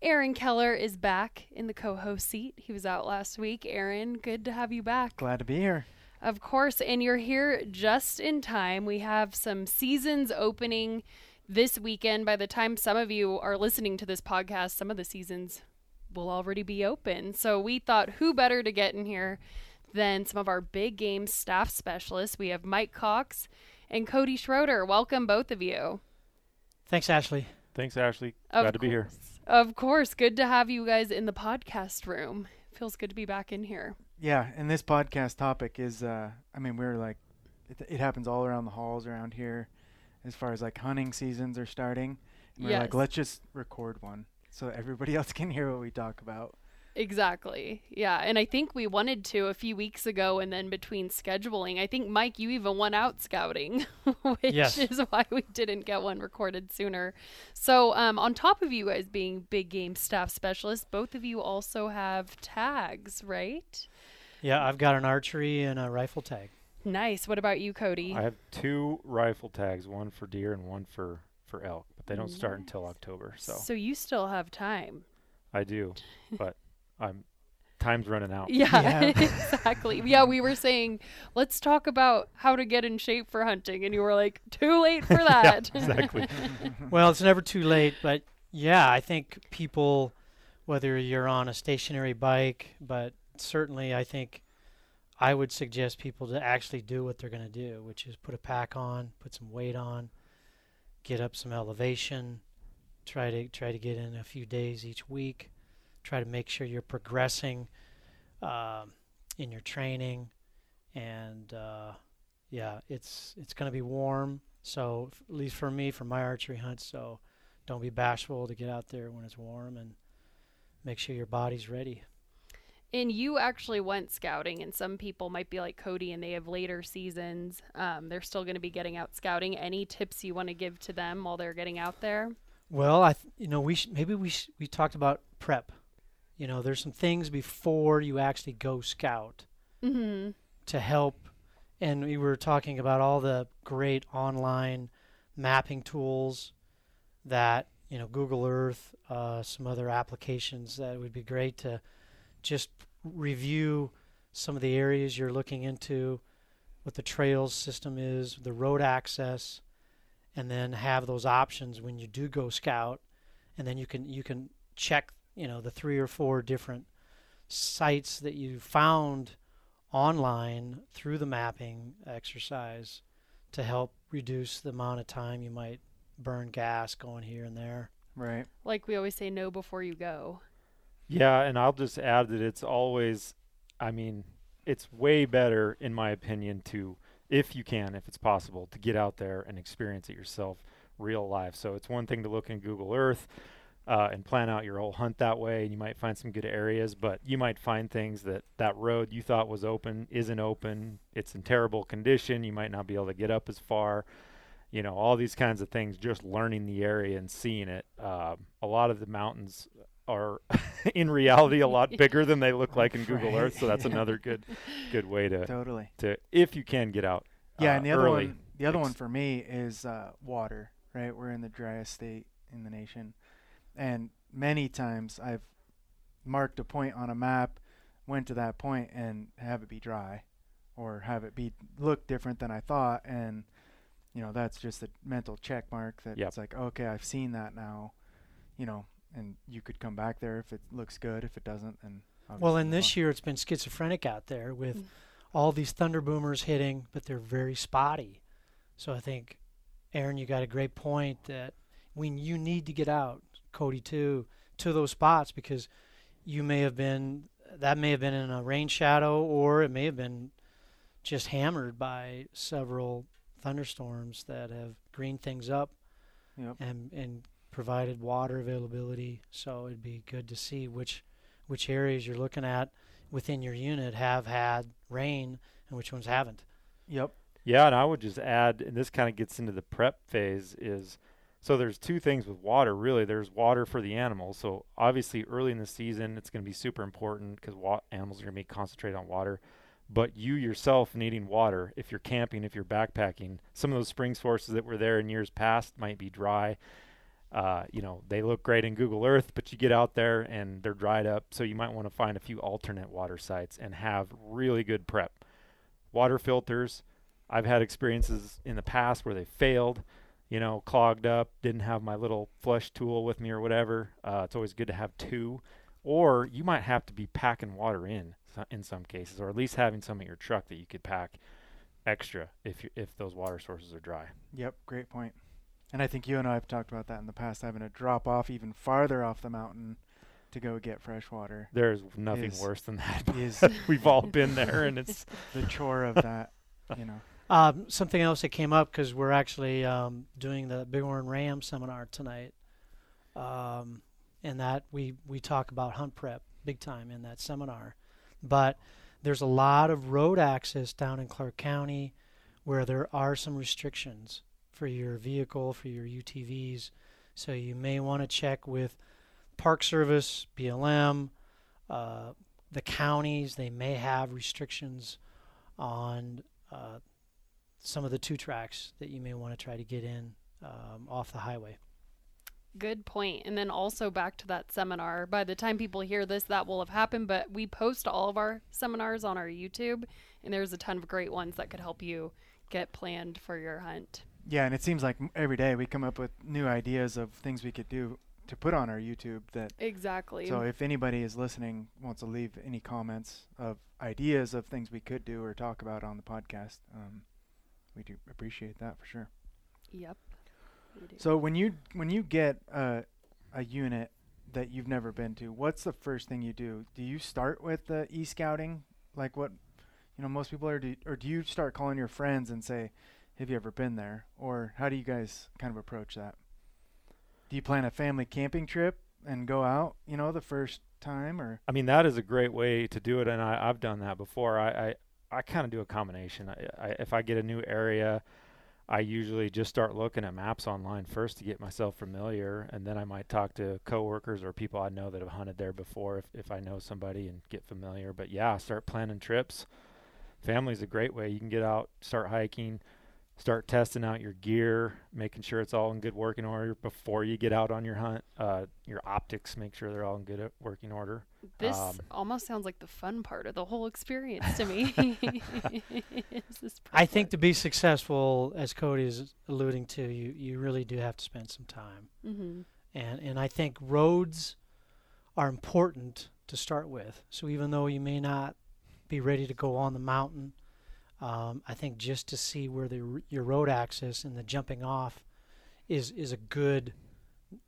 Aaron Keller is back in the co host seat. He was out last week. Aaron, good to have you back. Glad to be here. Of course, and you're here just in time. We have some seasons opening this weekend. By the time some of you are listening to this podcast, some of the seasons will already be open. So we thought who better to get in here than some of our big game staff specialists. We have Mike Cox and Cody Schroeder. Welcome, both of you. Thanks, Ashley. Thanks, Ashley. Of Glad to be here. Of course. Good to have you guys in the podcast room. Feels good to be back in here. Yeah, and this podcast topic is, uh, I mean, we're like, it, it happens all around the halls around here, as far as like hunting seasons are starting. And we're Yes. like, let's just record one so everybody else can hear what we talk about. Exactly. Yeah. And I think we wanted to a few weeks ago, and then between scheduling, I think, Mike, you even went out scouting, which Yes. is why we didn't get one recorded sooner. So, um, on top of you guys being big game staff specialists, both of you also have tags, right? Yeah, I've got an archery and a rifle tag. Nice. What about you, Cody? I have two rifle tags, one for deer and one for for elk, but they don't start until October. So so you still have time. I do, but I'm time's running out. Yeah, Yeah. exactly. Yeah, we were saying, let's talk about how to get in shape for hunting. And you were like, too late for that. exactly. well, it's never too late, but yeah, I think people, whether you're on a stationary bike, but certainly I think I would suggest people to actually do what they're going to do, which is put a pack on, put some weight on, get up some elevation, try to try to get in a few days each week, try to make sure you're progressing um, in your training, and uh, yeah, it's it's going to be warm. So f- at least for me, for my archery hunts, so don't be bashful to get out there when it's warm and make sure your body's ready. and you actually went scouting, and some people might be like Cody and they have later seasons. Um, they're still going to be getting out scouting. Any tips you want to give to them while they're getting out there? Well, I th- you know we sh- maybe we sh- we talked about prep. You know, there's some things before you actually go scout Mm-hmm. to help. And we were talking about all the great online mapping tools that you know Google Earth, uh, some other applications that would be great to just review some of the areas you're looking into, what the trails system is, the road access, and then have those options when you do go scout, and then you can you can check you know the three or four different sites that you found online through the mapping exercise to help reduce the amount of time you might burn gas going here and there. Right. Like we always say, know before you go. Yeah, and I'll just add that it's always, I mean, it's way better in my opinion to, if you can, if it's possible, to get out there and experience it yourself, real life. So it's one thing to look in Google Earth. Uh, and plan out your whole hunt that way. And you might find some good areas, but you might find things that that road you thought was open isn't open. It's in terrible condition. You might not be able to get up as far. You know, all these kinds of things. Just learning the area and seeing it. Um, a lot of the mountains are, in reality, a lot bigger than they look like in Google Earth. So that's another good, good way to Totally. to if you can get out. Yeah, uh, and the other early. one, the other one for me is uh, water. Right, we're in the driest state in the nation, and many times I've marked a point on a map, went to that point, and have it be dry, or have it be look different than I thought, and you know that's just a mental check mark that Yep. it's like okay, I've seen that now, you know, and you could come back there if it looks good. If it doesn't, then Well, and this year it's been schizophrenic out there with mm. all these thunder boomers hitting, but they're very spotty. So I think, Aaron, you got a great point that when you need to get out, Cody too, to those spots because you may have been that may have been in a rain shadow or it may have been just hammered by several thunderstorms that have greened things up Yep. and and provided water availability. So it'd be good to see which which areas you're looking at within your unit have had rain and which ones haven't. Yep. Yeah, and I would just add, and this kind of gets into the prep phase, is so there's two things with water. Really, there's water for the animals. So obviously, early in the season, it's going to be super important because wa- animals are going to be concentrated on water. But you yourself needing water, if you're camping, if you're backpacking, some of those spring sources that were there in years past might be dry. Uh, you know, they look great in Google Earth, but you get out there and they're dried up. So you might want to find a few alternate water sites and have really good prep. Water filters. I've had experiences in the past where they failed, you know, clogged up, didn't have my little flush tool with me or whatever. Uh, it's always good to have two. Or you might have to be packing water in in some cases, or at least having some in your truck that you could pack extra if you, if those water sources are dry. Yep. Great point. And I think you and I have talked about that in the past, having to drop off even farther off the mountain to go get fresh water. There's nothing Is- worse than that. Is We've all been there, and it's the chore of that, you know. Um, something else that came up because we're actually um, doing the Bighorn Ram seminar tonight, um, and that we we talk about hunt prep big time in that seminar. But there's a lot of road access down in Clark County where there are some restrictions for your vehicle, for your UTVs. So you may want to check with Park Service, BLM, uh, the counties. They may have restrictions on uh, some of the two tracks that you may want to try to get in um, off the highway. Good point. And then also back to that seminar. By the time people hear this, that will have happened, but we post all of our seminars on our YouTube, and there's a ton of great ones that could help you get planned for your hunt. Yeah, and it seems like every day we come up with new ideas of things we could do to put on our YouTube that Exactly. So if anybody is listening wants to leave any comments of ideas of things we could do or talk about on the podcast, um, we do appreciate that for sure. yep. So when you when you get a a unit that you've never been to, what's the first thing you do? Do you start with the e scouting, like what you know most people are, do, or do you start calling your friends and say, "Have you ever been there?" Or how do you guys kind of approach that? Do you plan a family camping trip and go out, you know, the first time, or I mean, that is a great way to do it, and I, I've done that before. I, I, I kind of do a combination. I, I, if I get a new area, I usually just start looking at maps online first to get myself familiar, and then I might talk to coworkers or people I know that have hunted there before if, if I know somebody and get familiar. But yeah, start planning trips. Family's a great way. You can get out, start hiking, start testing out your gear, making sure it's all in good working order before you get out on your hunt. Uh, your optics, make sure they're all in good uh, working order. This um, almost sounds like the fun part of the whole experience to me. I think to be successful, as Cody is alluding to, you, you really do have to spend some time. Mhm. And, and I think roads are important to start with. So even though you may not be ready to go on the mountain, um, I think just to see where the, your road access and the jumping off is, is a good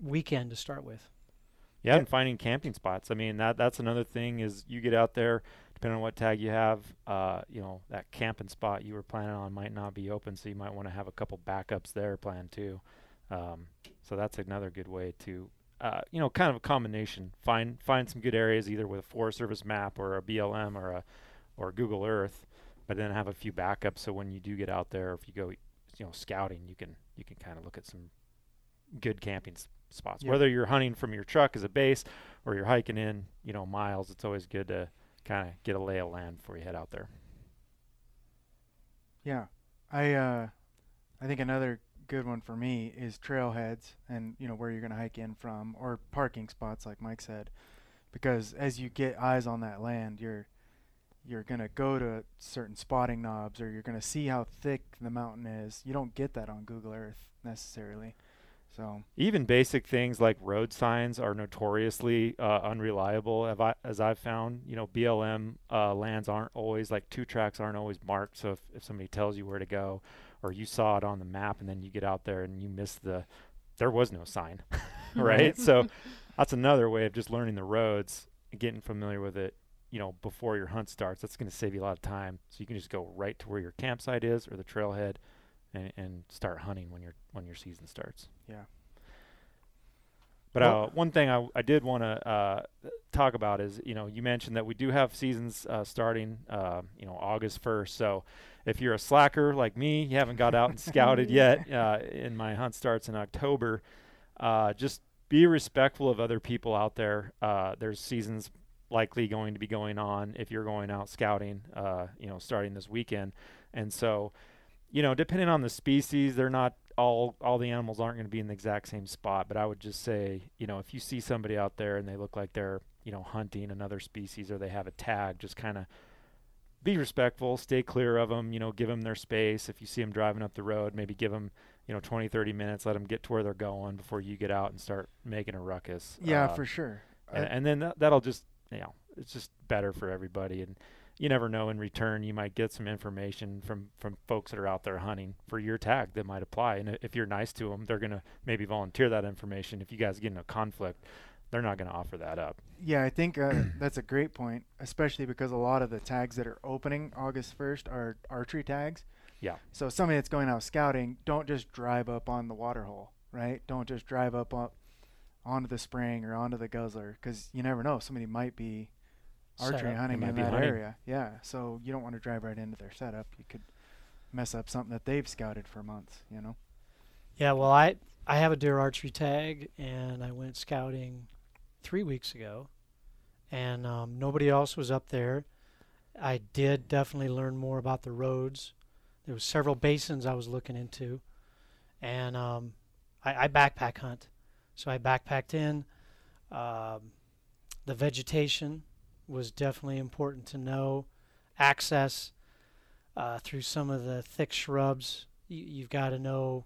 weekend to start with. Yeah, and finding camping spots. I mean, that that's another thing is you get out there, depending on what tag you have, uh, you know, that camping spot you were planning on might not be open, so you might want to have a couple backups there planned too. Um, so that's another good way to, uh, you know, kind of a combination. Find find some good areas either with a Forest Service map or a BLM or a or Google Earth, but then have a few backups so when you do get out there, if you go, you know, scouting, you can you can kind of look at some good camping s- spots. Yeah. Whether you're hunting from your truck as a base or you're hiking in, you know, miles, it's always good to kind of get a lay of land before you head out there. yeah, I uh, I think another good one for me is trailheads and you know where you're gonna hike in from or parking spots like Mike said, because as you get eyes on that land, you're you're gonna go to certain spotting knobs or you're gonna see how thick the mountain is. You don't get that on Google Earth necessarily, so Even basic things like road signs are notoriously uh, unreliable, have I, as I've found. You know, BLM uh, lands aren't always like two tracks aren't always marked. So if, if somebody tells you where to go, or you saw it on the map and then you get out there and you miss the, there was no sign, right? so that's another way of just learning the roads, getting familiar with it. You know, before your hunt starts, that's going to save you a lot of time. So you can just go right to where your campsite is or the trailhead, and, and start hunting when your when your season starts. Yeah. But Well- uh, one thing I, I did want to uh, talk about is, you know, you mentioned that we do have seasons uh, starting, uh, you know, August 1st. So if you're a slacker like me, you haven't got out and scouted yet, uh, and my hunt starts in October, uh, just be respectful of other people out there. Uh, there's seasons likely going to be going on if you're going out scouting, uh, you know, starting this weekend. And so, you know, depending on the species, they're not all all the animals aren't going to be in the exact same spot. But I would just say, you know, if you see somebody out there and they look like they're, you know, hunting another species or they have a tag, just kind of be respectful, stay clear of them, you know, give them their space. If you see them driving up the road, maybe give them, you know, 20, 30 minutes, let them get to where they're going before you get out and start making a ruckus. Yeah, Uh, for sure. and, and then that, that'll just you know it's just better for everybody and you never know in return you might get some information from from folks that are out there hunting for your tag that might apply and if you're nice to them they're going to maybe volunteer that information if you guys get in a conflict they're not going to offer that up Yeah, I think uh, that's a great point, especially because a lot of the tags that are opening August 1st are archery tags. Yeah. So somebody that's going out scouting, don't just drive up on the water hole, right? Don't just drive up on, onto the spring or onto the guzzler because you never know. Somebody might be archery hunting in that hunting. area. Yeah. So you don't want to drive right into their setup. You could mess up something that they've scouted for months, you know? Yeah, well, I I have a deer archery tag, and I went scouting three weeks ago, and um, nobody else was up there. I did definitely learn more about the roads. There was several basins I was looking into, and um, I, I backpack hunt, so I backpacked in. Um, the vegetation was definitely important to know. Access uh, through some of the thick shrubs. You, you've got to know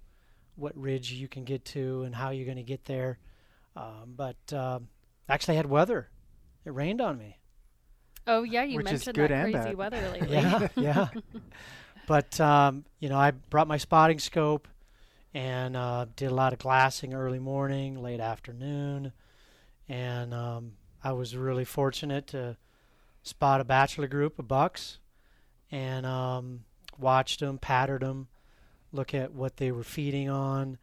what ridge you can get to and how you're going to get there. Um, but um, actually, I had weather. It rained on me. Oh yeah, you Which mentioned good that and crazy bad. weather lately. Yeah, yeah. But um, you know, I brought my spotting scope and uh, did a lot of glassing early morning, late afternoon, and um, I was really fortunate to spot a bachelor group of bucks and um, watched them, pattered them, look at what they were feeding on,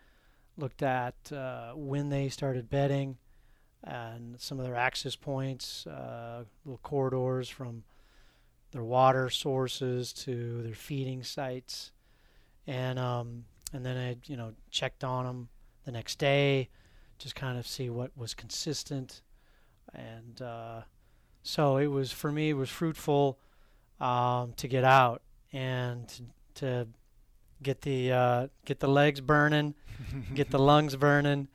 looked at uh, when they started bedding, and some of their access points, uh, little corridors from their water sources to their feeding sites, and um, and then I you know checked on them the next day, just kind of see what was consistent, and uh, so it was for me it was fruitful um, to get out and to, to get the uh, get the legs burning, get the lungs burning,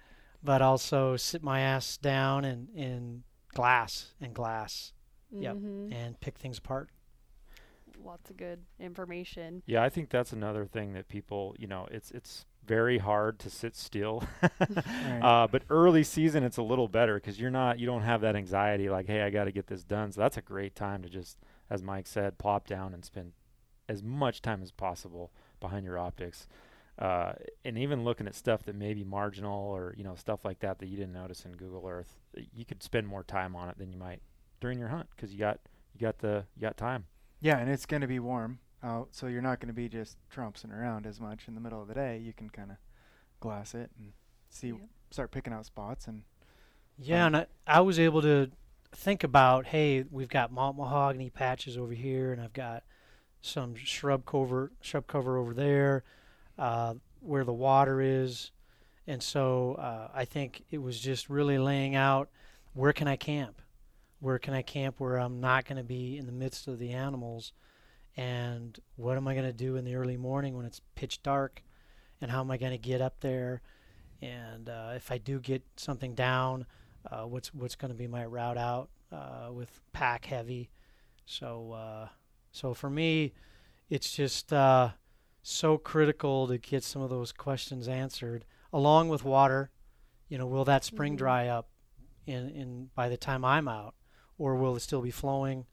but also sit my ass down and in glass and glass Yep. Mhm. and pick things apart. Lots of good information. yeah i think that's another thing that people you know it's it's very hard to sit still. Right. uh, but early season it's a little better because you're not you don't have that anxiety like hey i got to get this done. So that's a great time to just as mike said plop down and spend as much time as possible behind your optics. Uh, and even looking at stuff that may be marginal or you know stuff like that that you didn't notice in google earth you could spend more time on it than you might during your hunt because you got you got the you got time. Yeah, and it's going to be warm out, so you're not going to be just trouncing around as much in the middle of the day. You can kind of glass it and see, Yep. start picking out spots and Yeah, Um, and I, I was able to think about, hey, we've got malt mahogany patches over here, and I've got some shrub cover, shrub cover over there, uh, where the water is, and so uh, I think it was just really laying out where can I camp, where can I camp where I'm not going to be in the midst of the animals, and what am I going to do in the early morning when it's pitch dark, and how am I going to get up there, and uh, if I do get something down uh, what's what's going to be my route out uh, with pack heavy. So uh, so for me, it's just uh, so critical to get some of those questions answered, along with water. You know, will that spring Mhm. dry up in in by the time I'm out, or will it still be flowing,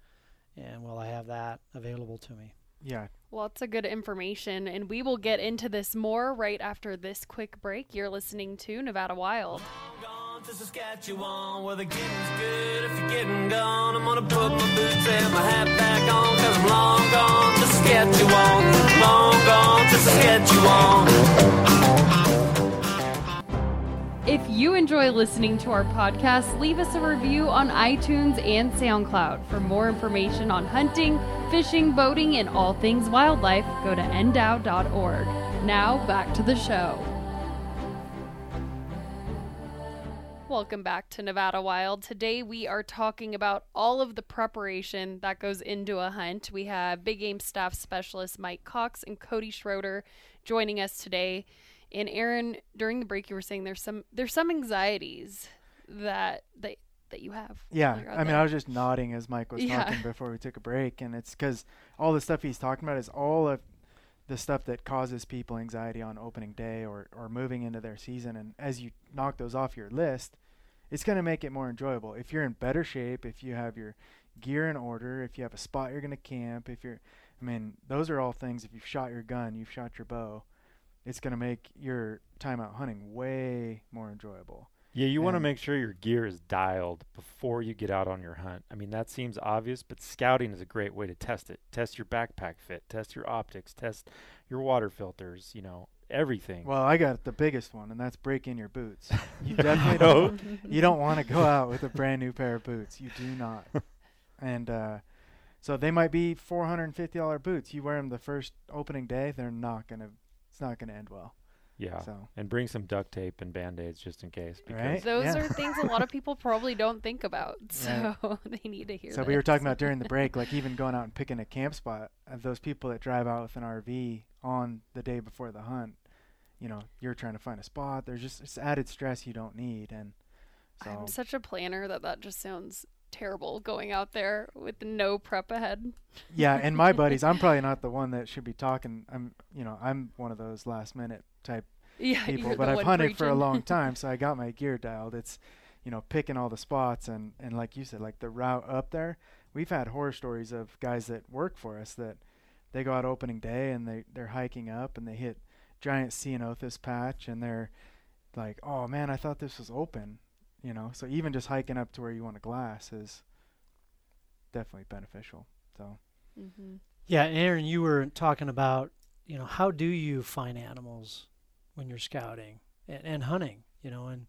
and will I have that available to me? yeah, Lots of good information, and we will get into this more right after this quick break. You're listening to Nevada Wild. Gone to Saskatchewan where the getting's good. If you're getting gone, I'm gonna put my boots and my hat back on. Cause I'm long gone to Saskatchewan. Long gone to Saskatchewan. If you enjoy listening to our podcast, leave us a review on iTunes and SoundCloud. For more information on hunting, fishing, boating, and all things wildlife, go to ndow.org. Now, back to the show. Welcome back to Nevada Wild. Today we are talking about all of the preparation that goes into a hunt. We have Big Game Staff Specialist Mike Cox and Cody Schroeder joining us today. And Aaron, during the break, you were saying there's some there's some anxieties that that that you have. Yeah, while you're out I mean, there. I was just nodding as Mike was Yeah. talking before we took a break, and it's because all the stuff he's talking about is all of the stuff that causes people anxiety on opening day or, or moving into their season. And as you knock those off your list, it's going to make it more enjoyable. If you're in better shape, if you have your gear in order, if you have a spot you're going to camp, if you're, I mean, those are all things. If you've shot your gun, you've shot your bow, it's going to make your time out hunting way more enjoyable. Yeah, you want to make sure your gear is dialed before you get out on your hunt. I mean, that seems obvious, but scouting is a great way to test it. Test your backpack fit, test your optics, test your water filters, you know, everything. Well, I got the biggest one, and that's break in your boots. You definitely don't. You don't want to go out with a brand new pair of boots. You do not. and uh, so they might be four hundred and fifty dollar boots. You wear them the first opening day, they're not gonna. It's not gonna end well. yeah. So And bring some duct tape and band-aids just in case. Because Right. Those Yeah. are things a lot of people probably don't think about, so they need to hear. so we were talking about during the break, like even going out and picking a camp spot. Uh, those people that drive out with an RV on the day before the hunt, you know, you're trying to find a spot. There's just it's added stress you don't need, and so I'm such a planner that that just sounds terrible going out there with no prep ahead. yeah, and my buddies, I'm probably not the one that should be talking. I'm, you know, I'm one of those last minute type Yeah, people, but I've hunted for a long time, so I got my gear dialed. It's, you know, picking all the spots and and like you said, like the route up there. We've had horror stories of guys that work for us that they go out opening day and they they're hiking up and they hit giant ceanothus patch and they're like, oh man, I thought this was open, you know. So even just hiking up to where you want a glass is definitely beneficial. So. Mhm. Yeah, Aaron, you were talking about, you know, how do you find animals when you're scouting and, and hunting, you know, and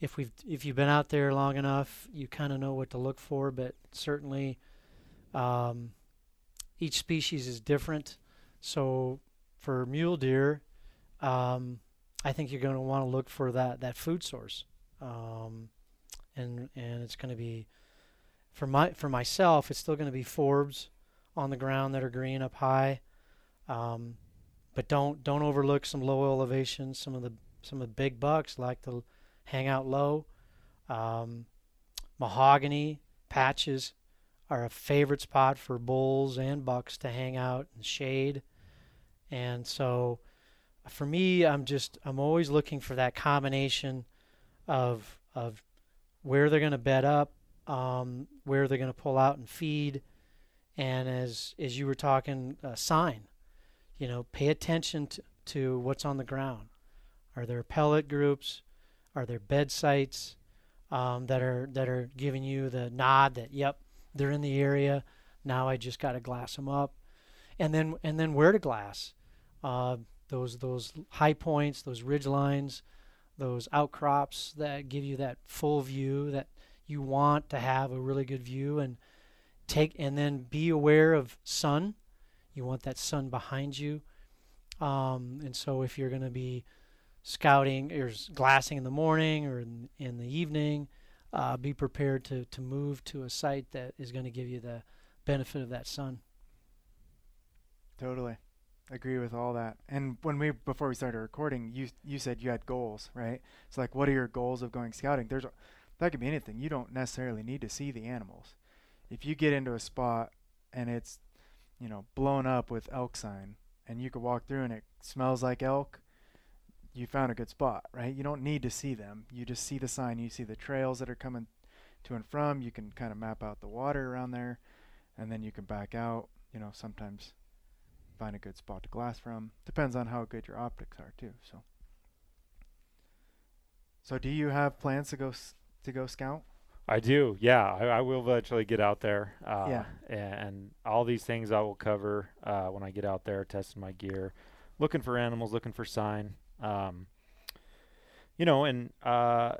if we've if you've been out there long enough, you kind of know what to look for, but certainly um, each species is different. So for mule deer, um, I think you're going to want to look for that that food source, um, and and it's going to be for my for myself, it's still going to be forbs on the ground that are green up high. Um, but don't don't overlook some low elevations. Some of the some of the big bucks like to hang out low. Um, mahogany patches are a favorite spot for bulls and bucks to hang out in shade. And so, for me, I'm just I'm always looking for that combination of of where they're going to bed up, um, where they're going to pull out and feed, and as as you were talking, a sign. You know, pay attention to, to what's on the ground. Are there pellet groups? Are there bed sites um, that are that are giving you the nod that yep they're in the area? Now I just got to glass them up, and then and then where to glass. Uh, those those high points, those ridge lines, those outcrops that give you that full view that you want to have a really good view and take and then be aware of sun. You want that sun behind you. Um, and so if you're going to be scouting or glassing in the morning or in, in the evening uh, be prepared to, to move to a site that is going to give you the benefit of that sun. Totally. Agree with all that. And when we before we started recording, you you said you had goals, right? It's like what are your goals of going scouting? There's that could be anything. You don't necessarily need to see the animals. If you get into a spot and it's, you know, blown up with elk sign and you could walk through and it smells like elk, you found a good spot, right? You don't need to see them. You just see the sign, you see the trails that are coming to and from, you can kind of map out the water around there and then you can back out, you know, sometimes find a good spot to glass from. Depends on how good your optics are too. So, so do you have plans to go s- to go scout? I do. Yeah, I, I will eventually get out there. Uh, Yeah. a- And, all these things I will cover uh, when I get out there, testing my gear, looking for animals, looking for sign. Um, you know, and uh,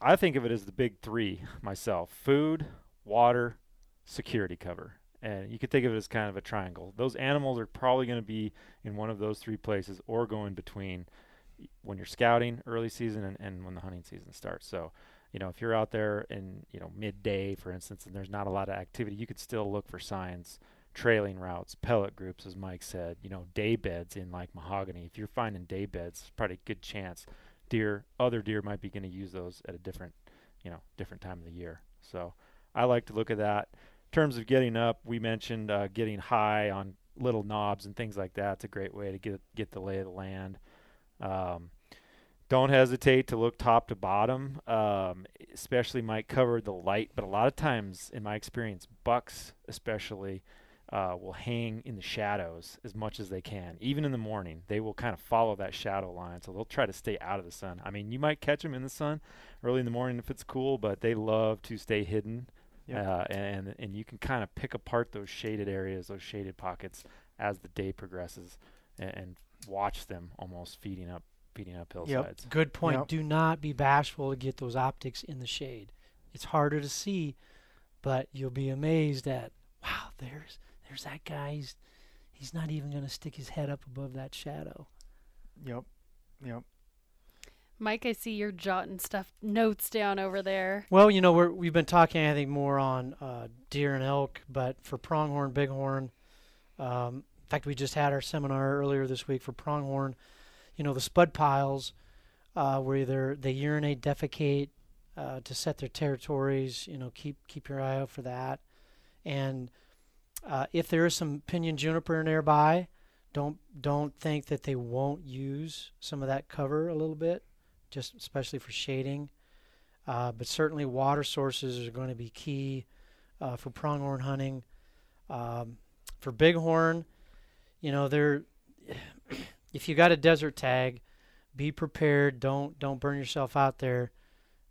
I think of it as the big three myself: food, water, security cover. And you could think of it as kind of a triangle. Those animals are probably going to be in one of those three places or go in between when you're scouting early season and, and when the hunting season starts. So, you know, if you're out there in, you know, midday, for instance, and there's not a lot of activity, you could still look for signs, trailing routes, pellet groups, as Mike said, you know, day beds in like mahogany. If you're finding day beds, it's probably a good chance deer, other deer might be going to use those at a different, you know, different time of the year. So I like to look at that. In terms of getting up, we mentioned uh, getting high on little knobs and things like that. It's a great way to get get the lay of the land. Um, don't hesitate to look top to bottom. Um, especially might cover the light, but a lot of times, in my experience, bucks especially uh, will hang in the shadows as much as they can. Even in the morning, they will kind of follow that shadow line, so they'll try to stay out of the sun. I mean, you might catch them in the sun early in the morning if it's cool, but they love to stay hidden. Yep. Uh, and and you can kind of pick apart those shaded areas, those shaded pockets, as the day progresses, and, and watch them almost feeding up, feeding up hillsides. Good point. Yep. Do not be bashful to get those optics in the shade. It's harder to see, but you'll be amazed at wow, there's there's that guy. He's, he's not even going to stick his head up above that shadow. Yep. Yep. Mike, I see you're jotting stuff notes down over there. Well, you know, we're, we've been talking, I think, more on uh, deer and elk, but for pronghorn, bighorn, um, in fact, we just had our seminar earlier this week for pronghorn. You know, the stud piles, uh, where they they urinate, defecate uh, to set their territories. You know, keep keep your eye out for that. And uh, if there is some pinyon juniper nearby, don't don't think that they won't use some of that cover a little bit, just especially for shading. Uh, but certainly water sources are going to be key uh, for pronghorn hunting. Um, for bighorn, you know, they're if you got a desert tag, be prepared. Don't don't burn yourself out there.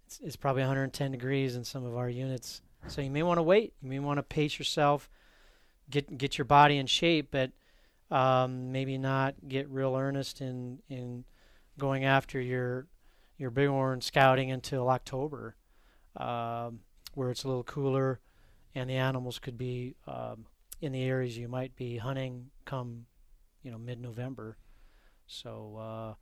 It's, it's probably 110 degrees in some of our units, so you may want to wait. You may want to pace yourself, get get your body in shape, but um, maybe not get real earnest in in going after your your bighorn scouting until October, um, where it's a little cooler, and the animals could be um, in the areas you might be hunting come, you know, mid-November. So uh,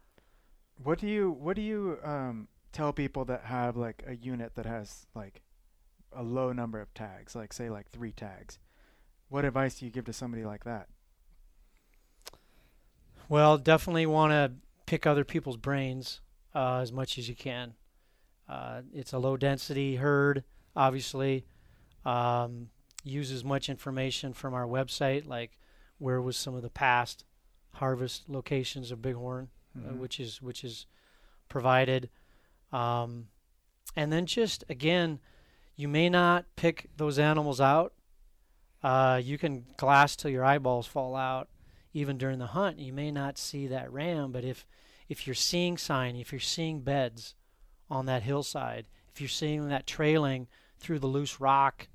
What do you What do you um, tell people that have like a unit that has like a low number of tags, like say like three tags? What advice do you give to somebody like that? Well, definitely want to pick other people's brains uh, as much as you can. Uh, it's a low density herd, obviously. Um, use as much information from our website, like where was some of the past harvest locations of bighorn, uh, Mhm. which is which is provided. Um, and then just again, you may not pick those animals out. Uh, you can glass till your eyeballs fall out even during the hunt, you may not see that ram, but if if you're seeing sign, if you're seeing beds on that hillside, if you're seeing that trailing through the loose rock,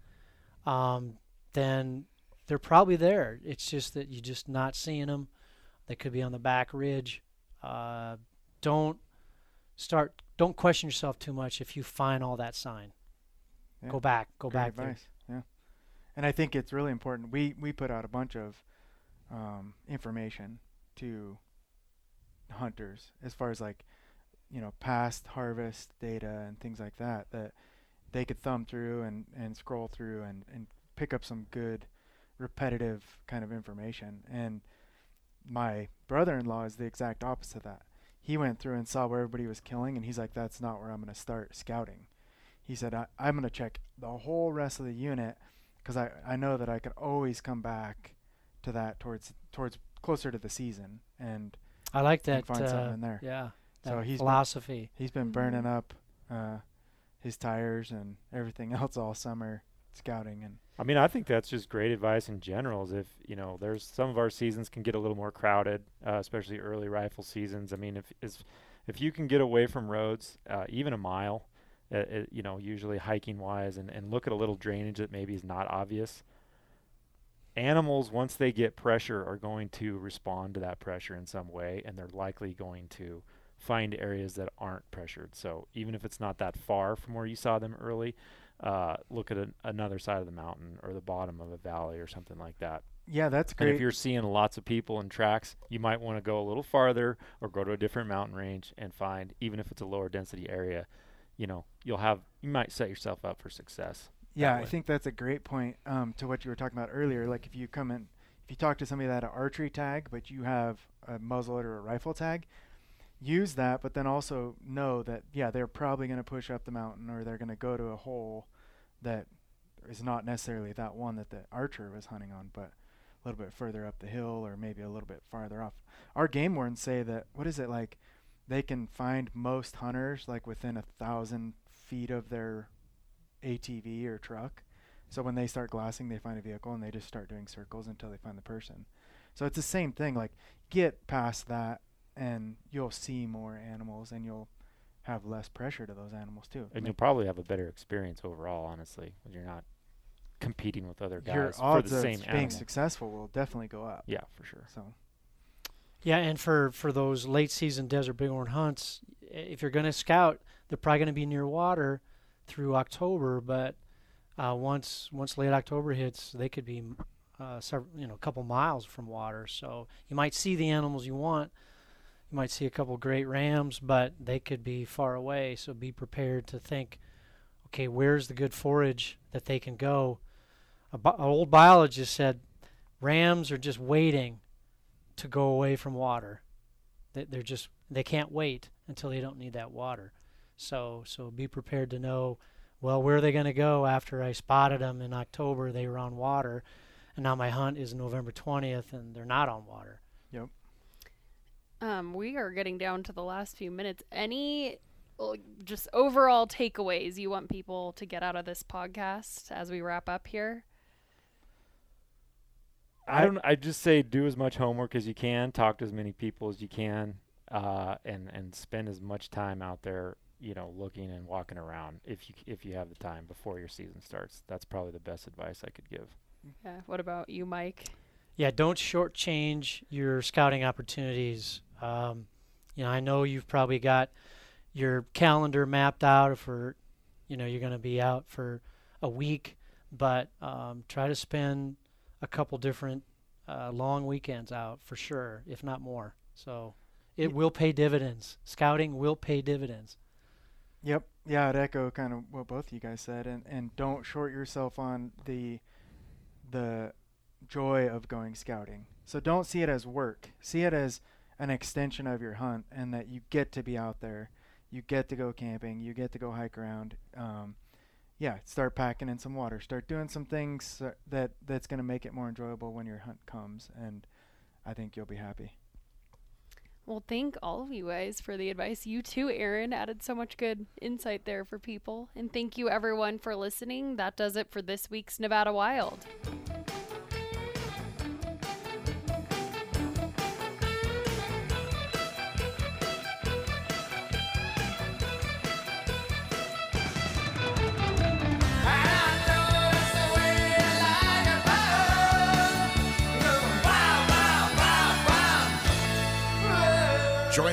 um, then they're probably there. It's just that you're just not seeing them. They could be on the back ridge. Uh, don't start. Don't question yourself too much if you find all that sign. Yeah. Go back. Go Great back there. Yeah, and I think it's really important. We we put out a bunch of um, information to hunters as far as like you know past harvest data and things like that that they could thumb through and and scroll through and and pick up some good repetitive kind of information. And my brother-in-law is the exact opposite of that. He went through and saw where everybody was killing and he's like that's not where i'm going to start scouting. He said I, i'm going to check the whole rest of the unit because I, I know that i could always come back to that towards towards closer to the season. And I like that. find uh, something in there. Yeah. That So he's been- philosophy. he's been burning up uh, his tires and everything else all summer scouting and I mean, I think that's just great advice in general. Is if you know, there's some of our seasons can get a little more crowded, uh, especially early rifle seasons. I mean, if is if you can get away from roads, uh, even a mile, uh, uh, you know, usually hiking wise, and and look at a little drainage that maybe is not obvious. Animals, once they get pressure, are going to respond to that pressure in some way, and they're likely going to find areas that aren't pressured. So even if it's not that far from where you saw them early, uh, look at an, another side of the mountain or the bottom of a valley or something like that. Yeah, that's And great. if you're seeing lots of people and tracks, you might want to go a little farther or go to a different mountain range and find, even if it's a lower density area, you know, you'll have, you might set yourself up for success. Yeah, I think that's a great point um, to what you were talking about earlier. Like if you come in, if you talk to somebody that had an archery tag, but you have a muzzleloader or a rifle tag, use that, but then also know that yeah, they're probably going to push up the mountain or they're going to go to a hole that is not necessarily that one that the archer was hunting on, but a little bit further up the hill or maybe a little bit farther off. Our game wardens say that what is it like? They can find most hunters like within a thousand feet of their ATV or truck. So when they start glassing, they find a vehicle and they just start doing circles until they find the person. So it's the same thing. Like get past that, and you'll see more animals, and you'll have less pressure to those animals too. And Like, you'll probably have a better experience overall, honestly, when you're not competing with other your guys for odds the of same being animal. successful will definitely go up. Yeah, for sure. So Yeah, and for for those late season desert bighorn hunts, if you're going to scout, they're probably going to be near water through October. But uh, once once late October hits, they could be uh, several, you know, a couple miles from water. So you might see the animals you want. You might see a couple great rams, but they could be far away. So be prepared to think, okay, where's the good forage that they can go? A bi- old biologist said, rams are just waiting to go away from water. They, they're just they can't wait until they don't need that water. So so be prepared to know, well, where are they going to go after I spotted them in October? They were on water, and now my hunt is November twentieth, and they're not on water. Yep. Um, we are getting down to the last few minutes. Any uh, just overall takeaways you want people to get out of this podcast as we wrap up here? I don't. I just say do as much homework as you can, talk to as many people as you can, uh, and and spend as much time out there, you know, looking and walking around if you if you have the time before your season starts. That's probably the best advice I could give. Yeah. What about you, Mike? Yeah, don't shortchange your scouting opportunities. Um, you know, I know you've probably got your calendar mapped out for, you know, you're going to be out for a week, but um, try to spend a couple different uh, long weekends out for sure, if not more. So it Ye- will pay dividends. Scouting will pay dividends. Yep. Yeah, I'd echo kind of what both you guys said, and and don't short yourself on the the joy of going scouting. So don't see it as work. See it as an extension of your hunt, and that you get to be out there, you get to go camping, you get to go hike around. Um, yeah, start packing in some water, start doing some things that that's going to make it more enjoyable when your hunt comes, and I think you'll be happy. Well, thank all of you guys for the advice. You too, Aaron, added so much good insight there for people. And thank you, everyone, for listening. That does it for this week's Nevada Wild.